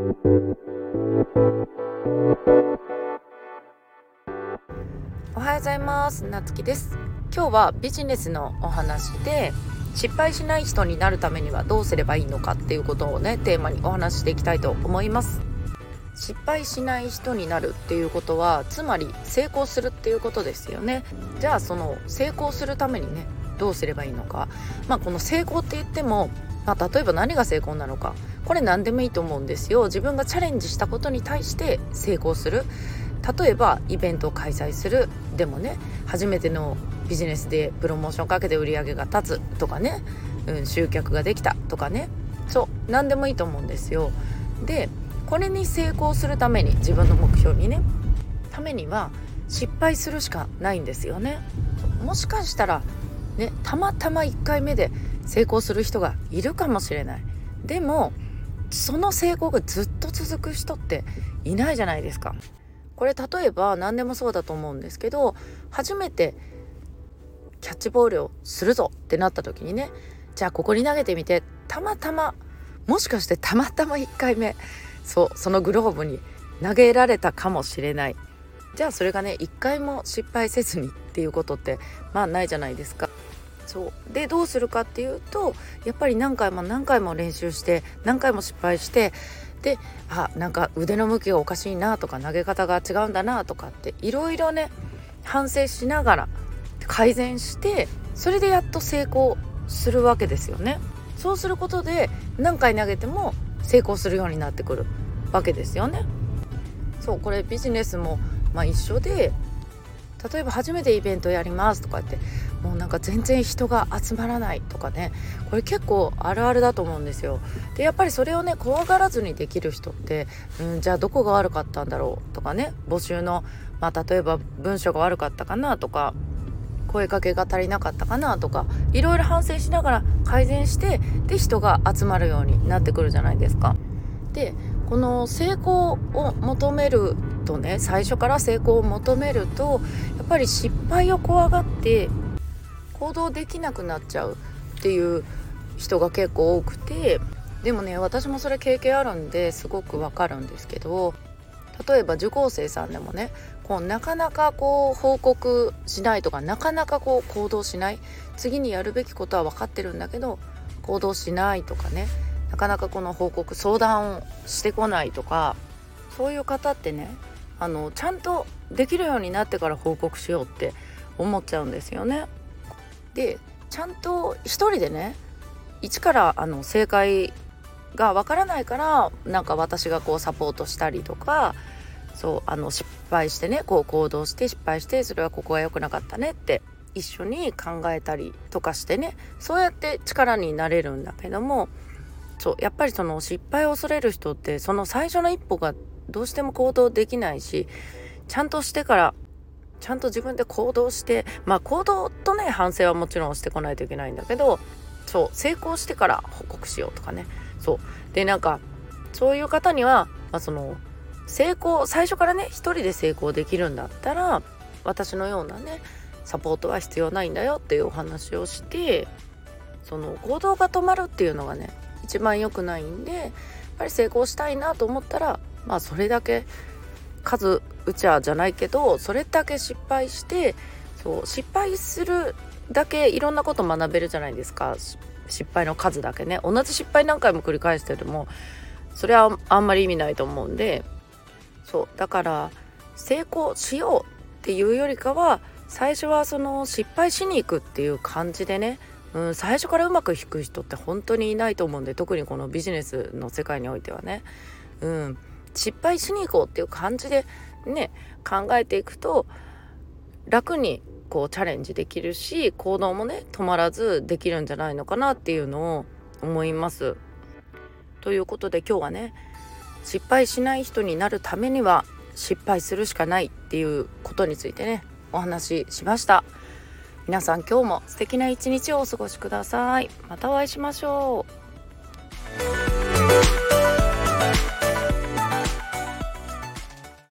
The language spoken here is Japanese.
おはようございます。なつきです。今日はビジネスのお話で失敗しない人になるためにはどうすればいいのかっていうことをねテーマにお話ししていきたいと思います。失敗しない人になるっていうことはつまり成功するっていうことですよね。じゃあその成功するためにねどうすればいいのか。まあこの成功って言っても、まあ、例えば何が成功なのか。これ何でもいいと思うんですよ。自分がチャレンジしたことに対して成功する。例えばイベントを開催する。でもね初めてのビジネスでプロモーションかけて売り上げが立つ。とかね、うん、集客ができた。とかね。そう何でもいいと思うんですよ。でこれに成功するために自分の目標にね。ためには失敗するしかないんですよね。もしかしたらねたまたま1回目で成功する人がいるかもしれない。でもその成功がずっと続く人っていないじゃないですかこれ例えば何でもそうだと思うんですけど初めてキャッチボールをするぞってなった時にねじゃあここに投げてみてたまたまもしかしてたまたま1回目そうそのグローブに投げられたかもしれないじゃあそれがね1回も失敗せずにっていうことってまあないじゃないですか。そうでどうするかっていうとやっぱり何回も何回も練習して何回も失敗してであなんか腕の向きがおかしいなとか投げ方が違うんだなとかっていろいろね反省しながら改善してそれでやっと成功するわけですよね。そうすることで何回投げても成功するようになってくるわけですよね。そうこれビジネスもまあ一緒で例えば初めてイベントやりますとかってもうなんか全然人が集まらないとかねこれ結構あるあるだと思うんですよでやっぱりそれをね怖がらずにできる人って、うん、じゃあどこが悪かったんだろうとかね募集の、まあ、例えば文章が悪かったかなとか声かけが足りなかったかなとかいろいろ反省しながら改善してで人が集まるようになってくるじゃないですか。でこの成功を求めるとね最初から成功を求めるとやっぱり失敗を怖がって行動できなくなっちゃうっていう人が結構多くてでもね私もそれ経験あるんですごくわかるんですけど例えば受講生さんでもねこうなかなかこう報告しないとかなかなかこう行動しない次にやるべきことは分かってるんだけど行動しないとかねなかなかこの報告相談をしてこないとかそういう方ってねあのちゃんとできるようになってから報告しようって思っちゃうんですよね。でちゃんと一人でね一からあの正解がわからないからなんか私がこうサポートしたりとかそうあの失敗してねこう行動して失敗してそれはここが良くなかったねって一緒に考えたりとかしてねそうやって力になれるんだけどもそうやっぱりその失敗を恐れる人ってその最初の一歩がどうしても行動できないしちゃんとしてからちゃんと自分で行動してまあ行動とね反省はもちろんしてこないといけないんだけどそう成功してから報告しようとかね。そう。でなんかそういう方には、まあ、その成功最初からね一人で成功できるんだったら私のようなねサポートは必要ないんだよっていうお話をしてその行動が止まるっていうのがね一番良くないんでやっぱり成功したいなと思ったらまあそれだけ数打ちゃじゃないけどそれだけ失敗してそう失敗するだけいろんなこと学べるじゃないですか。失敗の数だけね。同じ失敗何回も繰り返しててもそれはあんまり意味ないと思うんで。そうだから成功しようっていうよりかは最初はその失敗しに行くっていう感じでね、うん、最初からうまくいく人って本当にいないと思うんで特にこのビジネスの世界においてはね、うん、失敗しに行こうっていう感じでね考えていくと楽にこうチャレンジできるし行動もね止まらずできるんじゃないのかなっていうのを思います。ということで今日はね失敗しない人になるためには失敗するしかないっていうことについてねお話ししました。皆さん今日も素敵な一日をお過ごしください。またお会いしましょう。